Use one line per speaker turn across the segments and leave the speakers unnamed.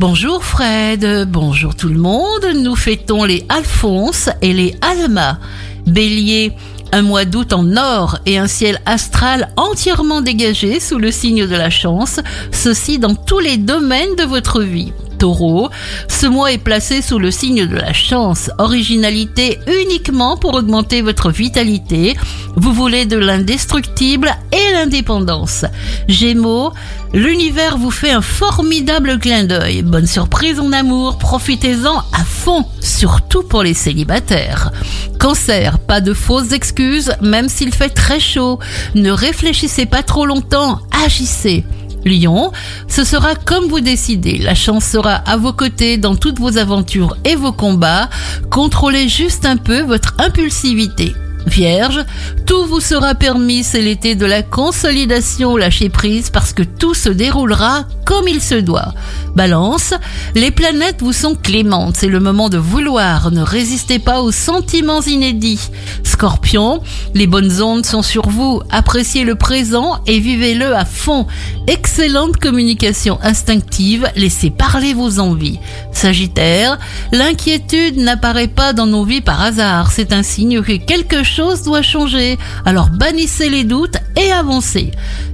Bonjour Fred, bonjour tout le monde. Nous fêtons les Alphonse et les Alma. Bélier, un mois d'août en or et un ciel astral entièrement dégagé sous le signe de la chance, ceci dans tous les domaines de votre vie. Taureau, ce mois est placé sous le signe de la chance, originalité uniquement pour augmenter votre vitalité. Vous voulez de l'indestructible et l'indépendance. Gémeaux, l'univers vous fait un formidable clin d'œil. Bonne surprise en amour, profitez-en à fond, surtout pour les célibataires. Cancer, pas de fausses excuses, même s'il fait très chaud. Ne réfléchissez pas trop longtemps, agissez. Lion, ce sera comme vous décidez. La chance sera à vos côtés dans toutes vos aventures et vos combats. Contrôlez juste un peu votre impulsivité. Vierge, tout vous sera permis, c'est l'été de la consolidation, lâchez prise parce que tout se déroulera comme il se doit. Balance, les planètes vous sont clémentes, c'est le moment de vouloir, ne résistez pas aux sentiments inédits. Scorpion, les bonnes ondes sont sur vous, appréciez le présent et vivez-le à fond. Excellente communication instinctive, laissez parler vos envies. Sagittaire, l'inquiétude n'apparaît pas dans nos vies par hasard, c'est un signe que quelque chose doit changer, alors bannissez les doutes et avancez.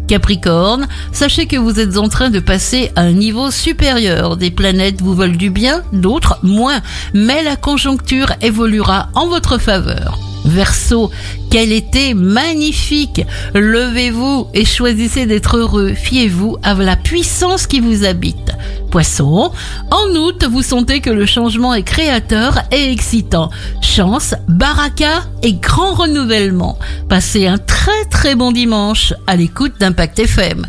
Capricorne, sachez que vous êtes en train de passer à un niveau supérieur. Des planètes vous veulent du bien, d'autres moins, mais la conjoncture évoluera en votre faveur. Verseau, quel été magnifique Levez-vous et choisissez d'être heureux. Fiez-vous à la puissance qui vous habite. En août, vous sentez que le changement est créateur et excitant. Chance, baraka et grand renouvellement. Passez un très très bon dimanche à l'écoute d'Impact FM.